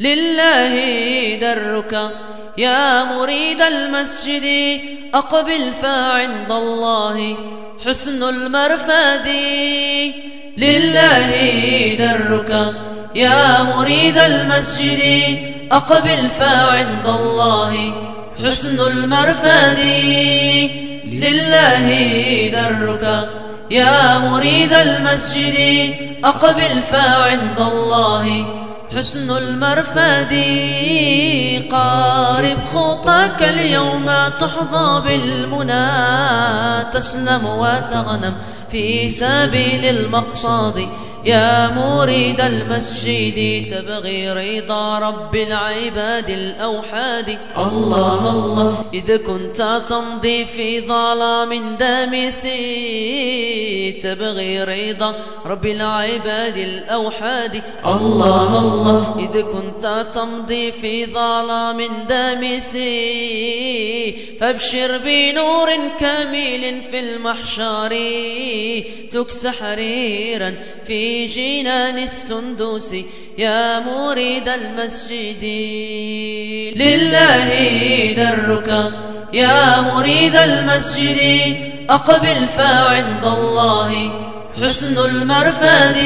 لله درك. يا مريد المسجد أقبل فعند الله. حسن المرفد لله درك. يا مريد المسجد أقبل فعند الله. حسن المرفد لله درك. يا مريد المسجد أقبل فعند الله. حسن المرفد قارب خطاك اليوم تحظى بالمنى تسلم وتغنم في سبيل المقصد. يا مريد المسجد تبغي رضا رب العباد الأوحاد. الله الله. إذا كنت تمضي في ظلام دامس تبغي رضا رب العباد الأوحاد. الله الله. إذا كنت تمضي في ظلام دامس فابشر بنور كامل في المحشر تكس حريرا جنان السندوس يا مريد المسجد. لله درك يا مريد المسجد. أقبل فعند الله حسن المرفد